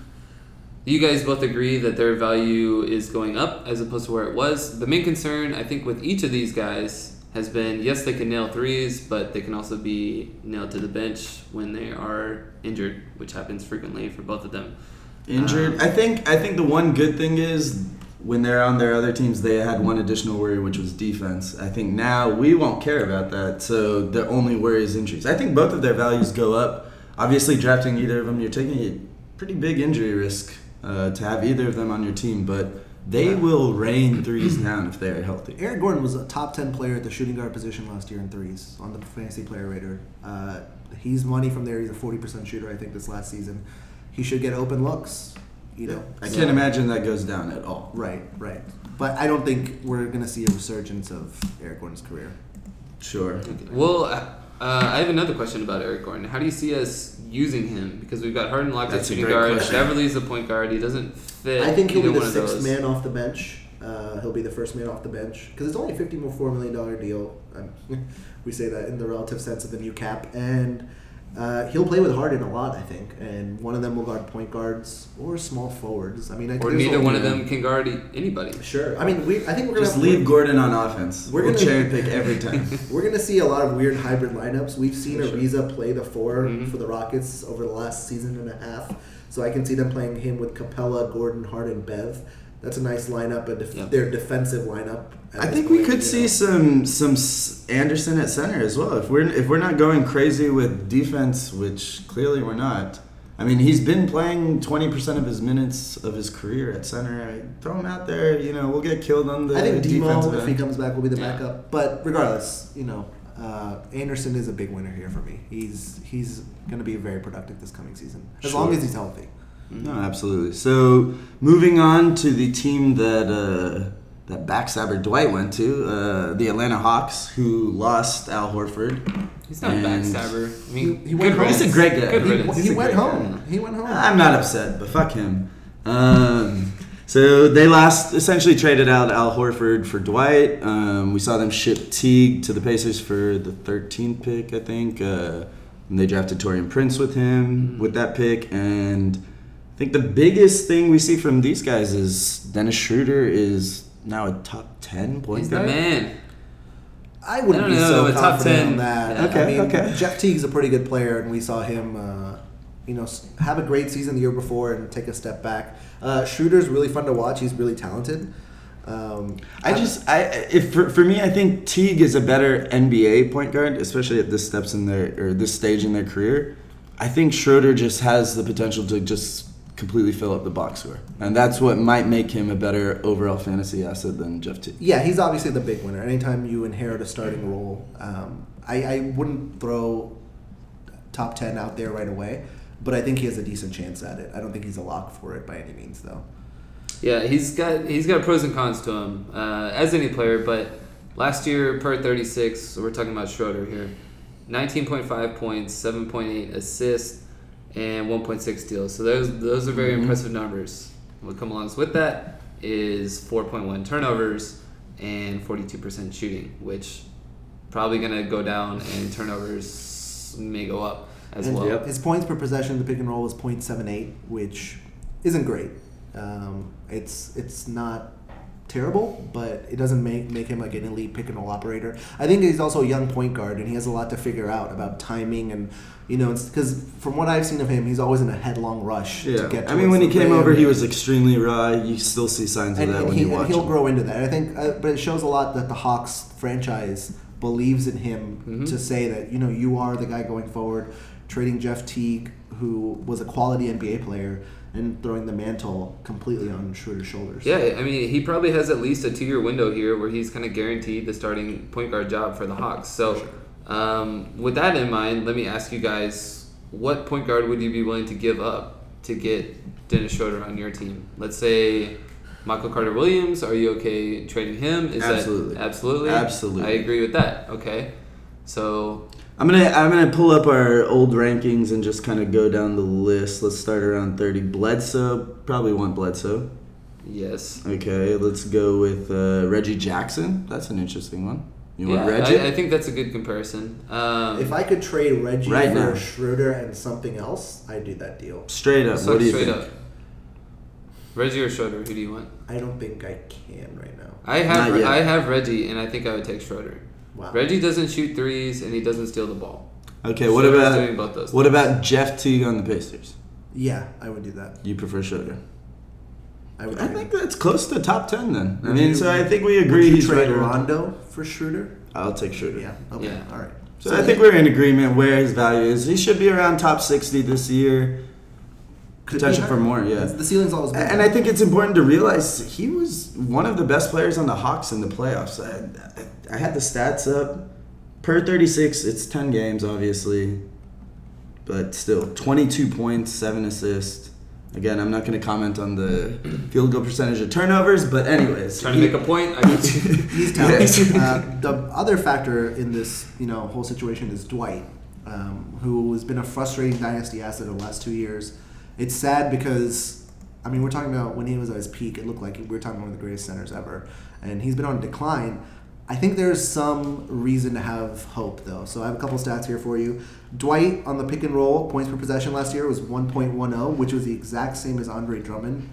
You guys both agree that their value is going up as opposed to where it was. The main concern, I think, with each of these guys has been yes, they can nail threes, but they can also be nailed to the bench when they are injured, which happens frequently for both of them. Injured. Um, I think. I think the one good thing is when they're on their other teams, they had one additional worry, which was defense. I think now we won't care about that. So the only worry is injuries. I think both of their values go up. Obviously, drafting either of them, you're taking a pretty big injury risk uh, to have either of them on your team, but they will rain threes down if they're healthy. Eric Gordon was a top ten player at the shooting guard position last year in threes on the fantasy player rater. Uh, he's money from there. He's a forty percent shooter. I think this last season, he should get open looks. You know, I So- can't imagine that goes down at all. Right, right. But I don't think we're gonna see a resurgence of Eric Gordon's career. Sure. Well, uh, I have another question about Eric Gordon. How do you see us using him? Because we've got Harden locked at That's shooting guard. question. Beverley's a point guard. He doesn't fit. I think he'll be either the one of sixth those. man off the bench. Uh, he'll be the first man off the bench because it's only a fifty-four million dollar deal. Um, we say that in the relative sense of the new cap, and uh, he'll play with Harden a lot, I think. And one of them will guard point guards or small forwards. I mean, I Or neither one of them can guard e- anybody. Sure. I mean, we. I think we're gonna Just leave Gordon on offense. We're we'll gonna- cherry pick every time. We're gonna see a lot of weird hybrid lineups. We've seen sure. Ariza play the 4 Mhm. for the Rockets over the last season and a half, so I can see them playing him with Capela, Gordon, Harden, Bev. That's a nice lineup, a def- Yeah. their defensive lineup. I this think we could see know. some some Anderson at center as well. If we're if we're not going crazy with defense, which clearly we're not. I mean, he's been playing twenty percent of his minutes of his career at center. I throw him out there. You know, we'll get killed on the I think defensive D-Mo, if he comes back, will be the Yeah. backup. But regardless, you know, uh, Anderson is a big winner here for me. He's he's going to be very productive this coming season, as long as he's healthy. No, absolutely. So moving on to the team that uh, that backstabber Dwight went to, uh, the Atlanta Hawks, who lost Al Horford. He's not a And- backstabber. I mean, He- he went home. He's a great guy. Good He- He, went home. guy. He went home. I'm not upset, but fuck him. Um, so they last essentially traded out Al Horford for Dwight. Um, we saw them ship Teague to the Pacers for the 13th pick, I think. Uh, and they drafted Taurean Prince with him with that pick. And I think the biggest thing we see from these guys is Dennis Schroeder is now a top 10 point He's the guard. man. I wouldn't I be know, so a top confident 10. on that. Yeah. Okay, I mean, okay. Jeff Teague's a pretty good player, and we saw him, uh, you know, have a great season the year before and take a step back. Uh, Schroeder's really fun to watch. He's really talented. Um, I just, I if for, for me, I think Teague is a better NBA point guard, especially at this steps in their or this stage in their career. I think Schroeder just has the potential to just completely fill up the box score, and that's what might make him a better overall fantasy asset than Jeff Teague. yeah, he's obviously the big winner. Anytime you inherit a starting role, um, I, I wouldn't throw top ten out there right away, but I think he has a decent chance at it. I don't think he's a lock for it by any means, though. Yeah, he's got he's got pros and cons to him uh, as any player. But last year per thirty six, so we're talking about Schroeder here, nineteen point five points, seven point eight assists, and one point six steals. So those those are very Mhm. impressive numbers. What come along with that is four point one turnovers and forty two percent shooting, which probably gonna go down, and turnovers may go up as And well. His points per possession the pick and roll was .78, which isn't great. Um, it's it's not terrible, but it doesn't make make him like an elite pick and roll operator. I think he's also a young point guard, and he has a lot to figure out about timing and you know, because from what I've seen of him, he's always in a headlong rush to Yeah, get. I mean, when he came over, he was extremely raw. You still see signs of and, that and when he, you and watch he'll him. grow into that. I think, uh, but it shows a lot that the Hawks franchise believes in him Mhm. to say that you know you are the guy going forward. Trading Jeff Teague, who was a quality NBA player, and throwing the mantle completely on Schroeder's shoulders. Yeah, I mean, he probably has at least a two year window here where he's kind of guaranteed the starting point guard job for the Hawks. So, um, with that in mind, let me ask you guys what point guard would you be willing to give up to get Dennis Schroeder on your team? Let's say Michael Carter Williams. Are you okay trading him? Is Absolutely. That, absolutely. Absolutely. I agree with that. Okay. So, I'm gonna I'm gonna pull up our old rankings and just kind of go down the list. Let's start around 30. Bledsoe, probably want Bledsoe. yes. Okay, let's go with uh, Reggie Jackson. That's an interesting one. You Yeah, want Reggie? I, I think that's a good comparison. Um, If I could trade Reggie Right for now. Schroeder and something else, I'd do that deal. straight up. let's what do you straight think? up. Reggie or Schroeder, who do you want? I don't think I can right now. I have Not. I have Reggie, and I think I would take Schroeder. Wow. Reggie doesn't shoot threes, and he doesn't steal the ball. Okay, what Schroeder's about doing both those? what about Jeff Teague on the Pacers? Yeah, I would do that. You prefer Schroeder? I would. I trade think him. that's close to top ten then. I Would mean, you- so I think we Would agree you he's trade right around- Rondo for Schroeder? I'll take Schroeder. Yeah. Okay. Yeah. All right. So I think we're in agreement where his value is. He should be around top sixty this year. Could potential for more, yeah. The ceiling's always been. And I think it's important to realize he was one of the best players on the Hawks in the playoffs. I, I had the stats up. Per 36, it's 10 games, obviously. But still, 22 points, 7 assists. Again, I'm not going to comment on the field goal percentage of turnovers, but anyways. Trying to make a point. I get you. He's talented. uh, the other factor in this, you know, whole situation is Dwight, um, who has been a frustrating dynasty asset over the last two years. It's sad because I mean, we're talking about when he was at his peak, it looked like we were talking about one of the greatest centers ever, and he's been on a decline. I think there's some reason to have hope, though. So I have a couple stats here for you. Dwight on the pick and roll points per possession last year was 1.10, which was the exact same as Andre Drummond,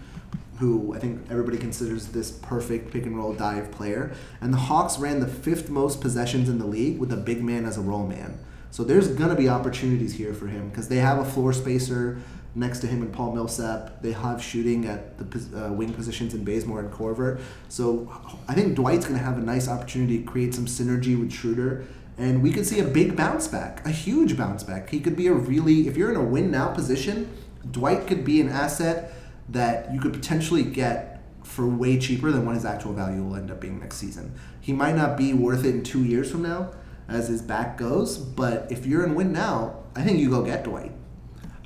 who I think everybody considers this perfect pick and roll dive player. And the Hawks ran the fifth most possessions in the league with a big man as a roll man. So there's going to be opportunities here for him because they have a floor spacer next to him and Paul Millsap. They have shooting at the uh, wing positions in Bazemore and Korver. So I think Dwight's going to have a nice opportunity to create some synergy with Schroeder. And we could see a big bounce back, a huge bounce back. He could be a really, if you're in a win now position, Dwight could be an asset that you could potentially get for way cheaper than what his actual value will end up being next season. He might not be worth it in two years from now as his back goes, but if you're in win now, I think you go get Dwight.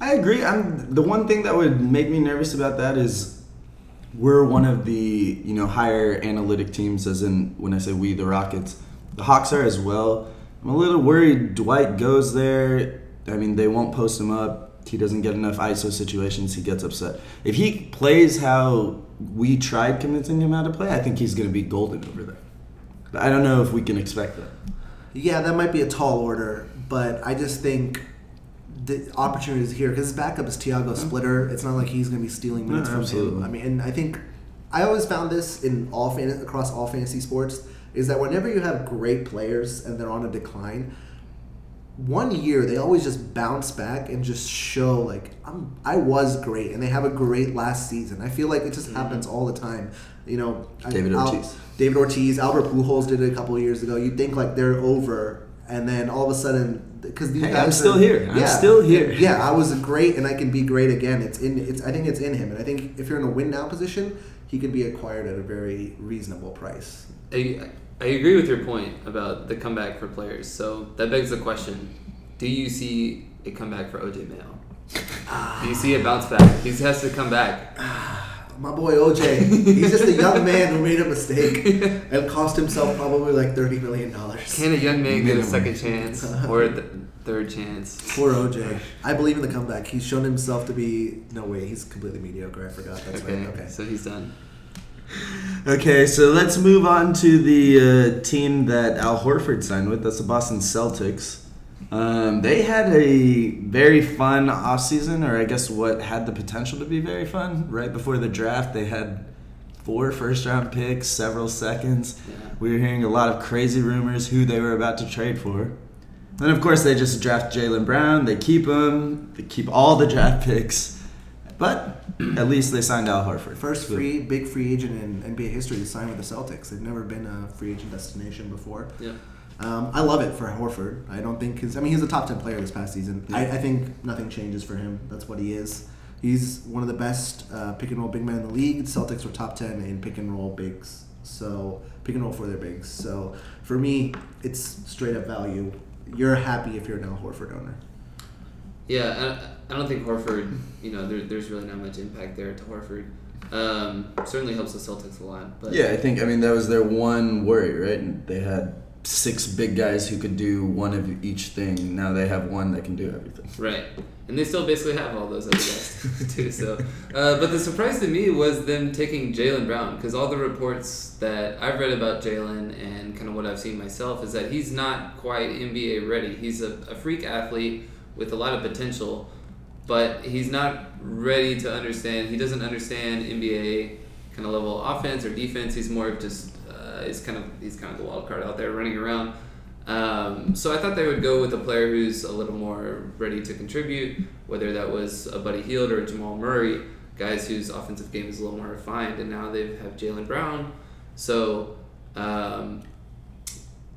I agree. I'm the one thing that would make me nervous about that is we're one of the you know higher analytic teams, as in when I say we, the Rockets. The Hawks are as well. I'm a little worried. Dwight goes there. I mean, they won't post him up. He doesn't get enough ISO situations. He gets upset. If he plays how we tried convincing him how to play, I think he's going to be golden over there. But I don't know if we can expect that. Yeah, that might be a tall order, but I just think the opportunity is here because his backup is Tiago mm-hmm. Splitter. It's not like he's going to be stealing minutes No, from absolutely. him. I mean, and I think I always found this in all fan- across all fantasy sports is that whenever you have great players and they're on a decline, one year they always just bounce back and just show like I'm I was great and they have a great last season. I feel like it just mm-hmm. happens all the time. You know, I- David Al- Ortiz. David Ortiz, Albert Pujols did it a couple of years ago. You'd think like they're over, and then all of a sudden, because these Hey, guys I'm are- still here. I'm still here. Yeah, I was great, and I can be great again. It's in. It's. I think it's in him, and I think if you're in a win now position, he can be acquired at a very reasonable price. I, I agree with your point about the comeback for players. So that begs the question: Do you see a comeback for OJ Mayo? Ah. Do you see a bounce back? He has to come back. Ah. My boy OJ, he's just a young man who made a mistake and cost himself probably like thirty million dollars. Can a young man get a second chance or a th- third chance? Poor OJ. I believe in the comeback. He's shown himself to be. No way, he's completely mediocre. I forgot. That's Okay, right. Okay. so he's done. Okay, so let's move on to the uh, team that Al Horford signed with. That's the Boston Celtics. Um, they had a very fun offseason, or I guess what had the potential to be very fun. Right before the draft, they had four first round picks, several seconds. Yeah. We were hearing a lot of crazy rumors who they were about to trade for. Then, of course, they just draft Jaylen Brown. They keep him. They keep all the draft picks. But at least they signed Al Horford. First free big free agent in NBA history to sign with the Celtics. They've never been a free agent destination before. Yeah. Um, I love it for Horford. I don't think his. I mean, he's a top ten player this past season. I, I think nothing changes for him. That's what he is. He's one of the best uh, pick and roll big men in the league. Celtics were top ten in pick and roll bigs. So pick and roll for their bigs. So for me, it's straight up value. You're happy if you're an Al Horford owner. Yeah, I, I don't think Horford, you know, there, there's really not much impact there to Horford. Um, certainly helps the Celtics a lot. But Yeah, I think I mean that was their one worry, right? And they had six big guys who could do one of each thing. Now they have one that can do everything. Right. And they still basically have all those other guys too. So, uh, but the surprise to me was them taking Jaylen Brown because all the reports that I've read about Jaylen and kind of what I've seen myself is that he's not quite NBA ready. He's a, a freak athlete with a lot of potential, but he's not ready to understand. He doesn't understand NBA kind of level offense or defense. He's more of just uh, he's kind of he's kind of the wild card out there running around. Um, so I thought they would go with a player who's a little more ready to contribute, whether that was a Buddy Hield or a Jamal Murray, guys whose offensive game is a little more refined, and now they have Jaylen Brown. So um,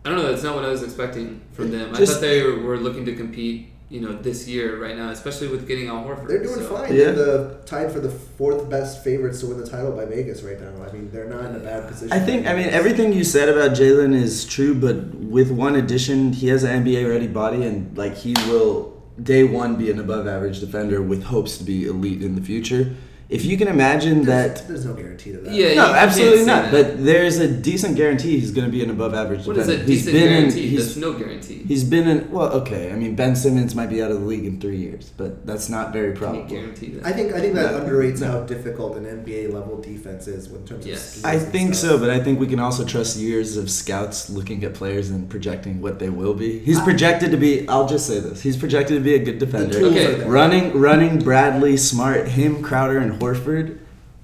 I don't know. That's not what I was expecting from them. I thought they were looking to compete, you know, this year right now, especially with getting Al Horford. They're doing So- fine. Yeah. They're the tied for the fourth best favorites to win the title by Vegas right now. I mean, they're not in a bad position. I think I mean everything you said about Jaylen is true, but with one addition, he has an NBA ready body, and like he will day one be an above average defender with hopes to be elite in the future. If you can imagine that. There's no guarantee to that. Yeah, you No, absolutely not. that. But there's a decent guarantee he's going to be an above average What is defender. a decent he's been guarantee? In, he's, There's no guarantee. he's been in. Well, okay. I mean, Ben Simmons might be out of the league in three years, but that's not very Can you probable. guarantee that? I think I think that No. underrates No. how difficult an NBA level defense is in terms Yes. of. schemes I think so, but I think we can also trust years of scouts looking at players and projecting what they will be. He's I- projected to be. I'll just say this: he's projected to be a good defender. tools Okay. are there. Running, running Bradley, Smart, him, Crowder, and Horford,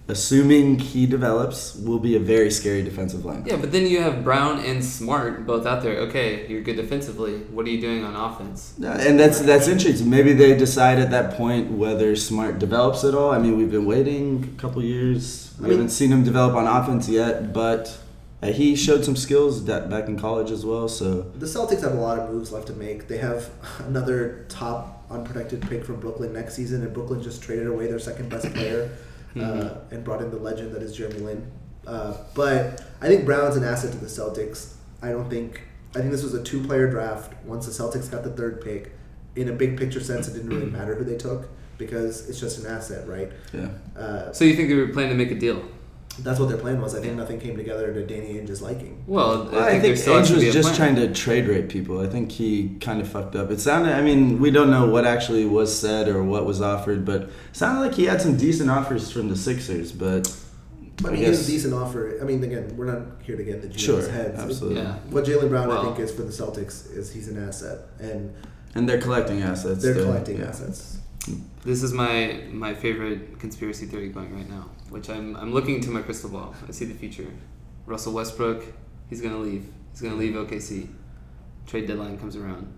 assuming he develops, will be a very scary defensive line. yeah, but then you have Brown and Smart both out there. Okay, you're good defensively. What are you doing on offense? Yeah, and that's that's interesting. Maybe they decide at that point whether Smart develops at all. I mean, we've been waiting a couple years. We I mean- haven't seen him develop on offense yet, but uh, he showed some skills that back in college as well. So The Celtics have a lot of moves left to make. They have another top unprotected pick from Brooklyn next season, and Brooklyn just traded away their second best player uh, Mhm. and brought in the legend that is Jeremy Lin. Uh, but I think Brown's an asset to the Celtics. I don't think. I think this was a two-player draft. Once the Celtics got the third pick, in a big picture sense, it didn't really matter who they took because it's just an asset, right? yeah, Uh, So you think they were planning to make a deal? That's what their plan was. I think nothing came together to Danny Ainge's liking. Well, Well, I think, I there think still Ainge was just plan. trying to trade rate people. I think he kind of fucked up. It sounded. I mean, we don't know what actually was said or what was offered, but it sounded like he had some decent offers from the Sixers. But I I mean, he has a decent offer. I mean, again, we're not here to get in the GM's Sure, heads. absolutely. Yeah. What Jaylen Brown, I think, is for the Celtics is he's an asset, and and they're collecting assets. they're too. collecting Yeah. assets. This is my my favorite conspiracy theory going right now, which I'm I'm looking into my crystal ball. I see the future. Russell Westbrook, he's gonna leave. He's gonna leave OKC. Trade deadline comes around.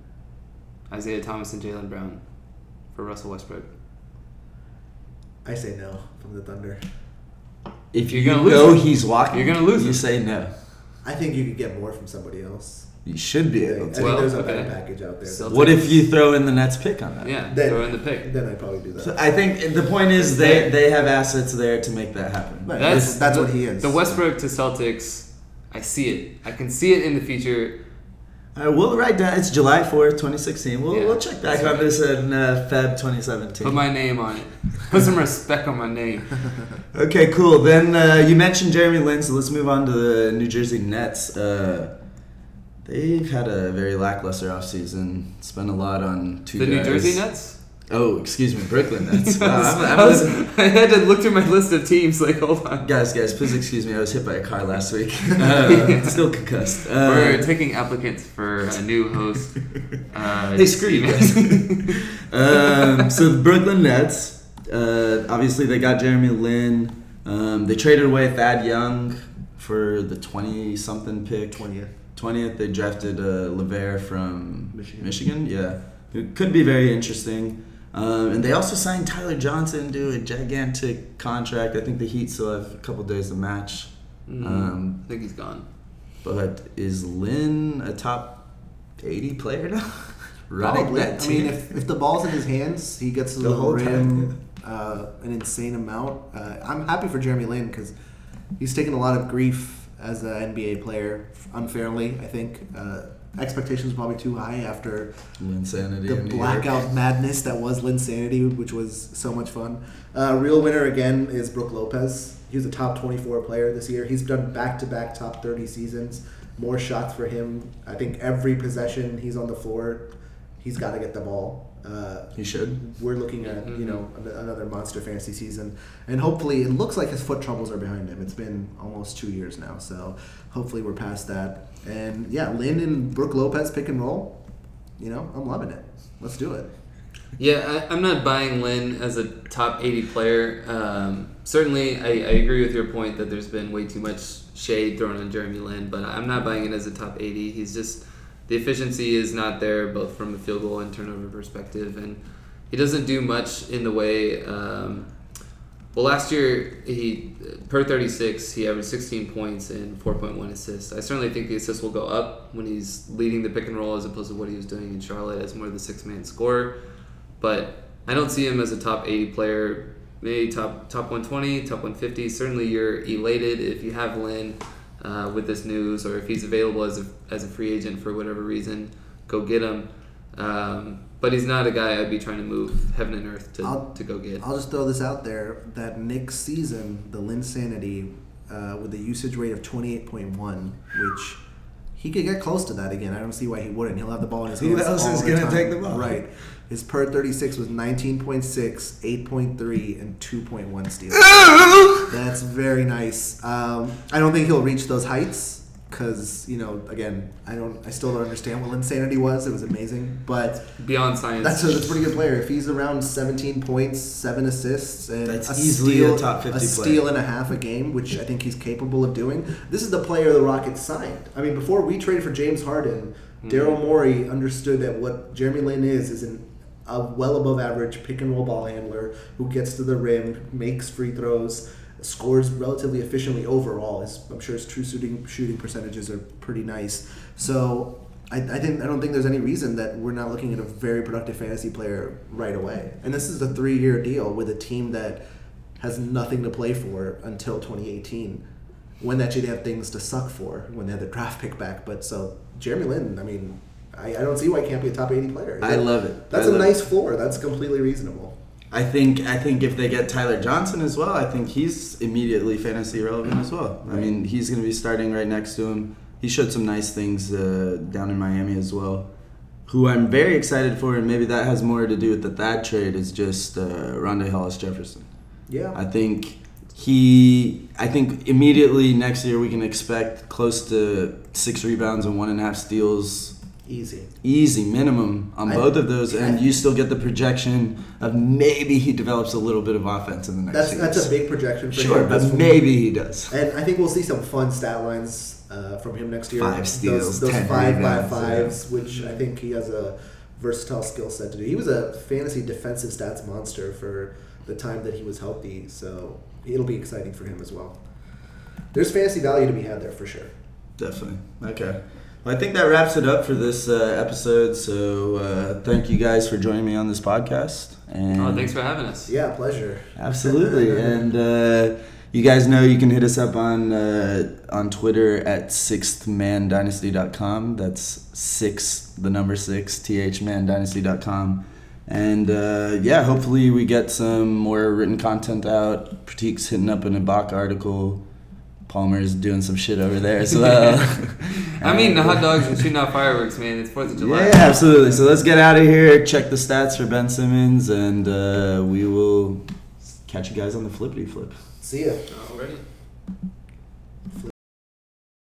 Isaiah Thomas and Jaylen Brown for Russell Westbrook. I say no from the Thunder. If You're you gonna lose know him. he's walking, You're gonna lose You him. say no. I think you could get more from somebody else. You should be able think to. Well, there's a okay. better package out there. So- what if you throw in the Nets pick on that? Yeah, Then- throw in the pick. then I'd probably do that. So I think the point is they, they have assets there to make that happen. Right. That's that's the- what he is. The Westbrook to Celtics, I see it. I can see it in the future. All right, we'll write down. It's July fourth, twenty sixteen. We'll, Yeah, we'll check back on right. this in uh, Feb twenty seventeen. Put my name on it. Put some respect on my name. Okay, cool. Then uh, you mentioned Jeremy Lin, so let's move on to the New Jersey Nets. Uh, they've had a very lackluster offseason. Spent a lot on two The New. Jersey Nets. Oh, excuse me, Brooklyn Nets. Wow, I'm- I'm I, was- I had to look through my list of teams. Like, hold on. Guys, guys, please excuse me. I was hit by a car last week. Uh, still concussed. Uh, We're taking applicants for a new host. Uh, Hey, screw you guys. um, so the Brooklyn Nets, uh, obviously they got Jeremy Lin. Um, they traded away Thad Young for the twenty-something pick. twentieth. Twentieth, they drafted uh, LeVert from Michigan. Michigan, yeah, it could be very interesting. Um, and they also signed Tyler Johnson to a gigantic contract. I think the Heat still have a couple days to match. Mm, Um, I think he's gone. But is Lin a top eighty player now? Running Probably. that I mean, if, if the ball's in his hands, he gets to The the, whole rim time, uh, an insane amount. Uh, I'm happy for Jeremy Lin because he's taken a lot of grief as an NBA player unfairly. I think uh, expectations probably too high after Insanity. the blackout madness that was Linsanity, which was so much fun. Uh, real winner again is Brook Lopez. He was a top 24 player this year. He's done back to back top 30 seasons. More shots for him. I think every possession he's on the floor, he's got to get the ball. Uh, He should. we're looking at you Mhm. know another monster fantasy season, and hopefully it looks like his foot troubles are behind him. It's been almost two years now, so hopefully we're past that. And yeah, Lin and Brook Lopez pick and roll. You know, I'm loving it. Let's do it. Yeah, I, I'm not buying Lin as a top 80 player. Um, certainly, I, I agree with your point that there's been way too much shade thrown on Jeremy Lin, but I'm not buying it as a top 80. He's just, the efficiency is not there, both from a field goal and turnover perspective, and he doesn't do much in the way. Um, well, last year, he per 36, he averaged 16 points and 4.1 assists. I certainly think the assists will go up when he's leading the pick and roll as opposed to what he was doing in Charlotte as more of the six man scorer but I don't see him as a top 80 player. Maybe top top 120, top 150. Certainly, you're elated if you have Lin uh, with this news, or if he's available as a as a free agent for whatever reason, go get him. Um, but he's not a guy I'd be trying to move heaven and earth to, I'll- to go get. I'll just throw this out there that next season, the Linsanity, uh, with a usage rate of 28.1, which he could get close to that again. I don't see why he wouldn't. He'll have the ball in his hands. Who hands. else all is gonna take the ball? Right. His per 36 was 19.6, 8.3, and 2.1 steals. That's very nice. Um, I don't think he'll reach those heights because, you know, again, I don't, I still don't understand what insanity was. It was amazing. But Beyond science. that's a, that's a pretty good player. If he's around 17 points, seven assists, and That's a easily steal, a top 50 steal player. and a half a game, which I think he's capable of doing. This is the player the Rockets signed. I mean, before we traded for James Harden, Daryl Morey understood that what Jeremy Lin is is an, a well above average pick and roll ball handler who gets to the rim, makes free throws. Scores relatively efficiently overall. His, I'm sure his true shooting shooting percentages are pretty nice. So I, I think I don't think there's any reason that we're not looking at a very productive fantasy player right away. And this is a three year deal with a team that has nothing to play for until 2018, when they actually have things to suck for when they have the draft pick back. But so Jeremy Lin, I mean, I, I don't see why he can't be a top 80 player. I love it. That's I a nice floor. That's completely reasonable. I think I think if they get Tyler Johnson as well, I think he's immediately fantasy relevant as well. I mean, he's going to be starting right next to him. He showed some nice things uh, down in Miami as well. Who I'm very excited for, and maybe that has more to do with the Thad trade, is just uh, Rondae Hollis Jefferson. Yeah. I think he. I think immediately next year we can expect close to six rebounds and one and a half steals Easy. easy minimum on I- both of those, and I- you still get the projection of maybe he develops a little bit of offense in the next. That's few that's a big projection for sure, him. but That's- maybe he does. And I think we'll see some fun stat lines uh, from him next year. Five steals, those, those 10 five by fives, which I think he has a versatile skill set to do. He was a fantasy defensive stats monster for the time that he was healthy, so it'll be exciting for him as well. There's fantasy value to be had there for sure. Definitely. Okay. Well, I think that wraps it up for this uh, episode. So uh, thank you guys for joining me on this podcast. And oh, thanks for having us. Yeah, pleasure. Absolutely, and uh, you guys know you can hit us up on uh, on Twitter at sixthmandynasty.com. That's six, the number six, thmandynasty.com. And uh, yeah, hopefully we get some more written content out. Pratik's hitting up an Ibaka article. Palmer's doing some shit over there as well. I mean, the hot dogs and shooting off fireworks, man. It's Fourth of July. yeah, absolutely. So let's get out of here. Check the stats for Ben Simmons, and uh, we will catch you guys on the flippity flip. See ya. Alrighty.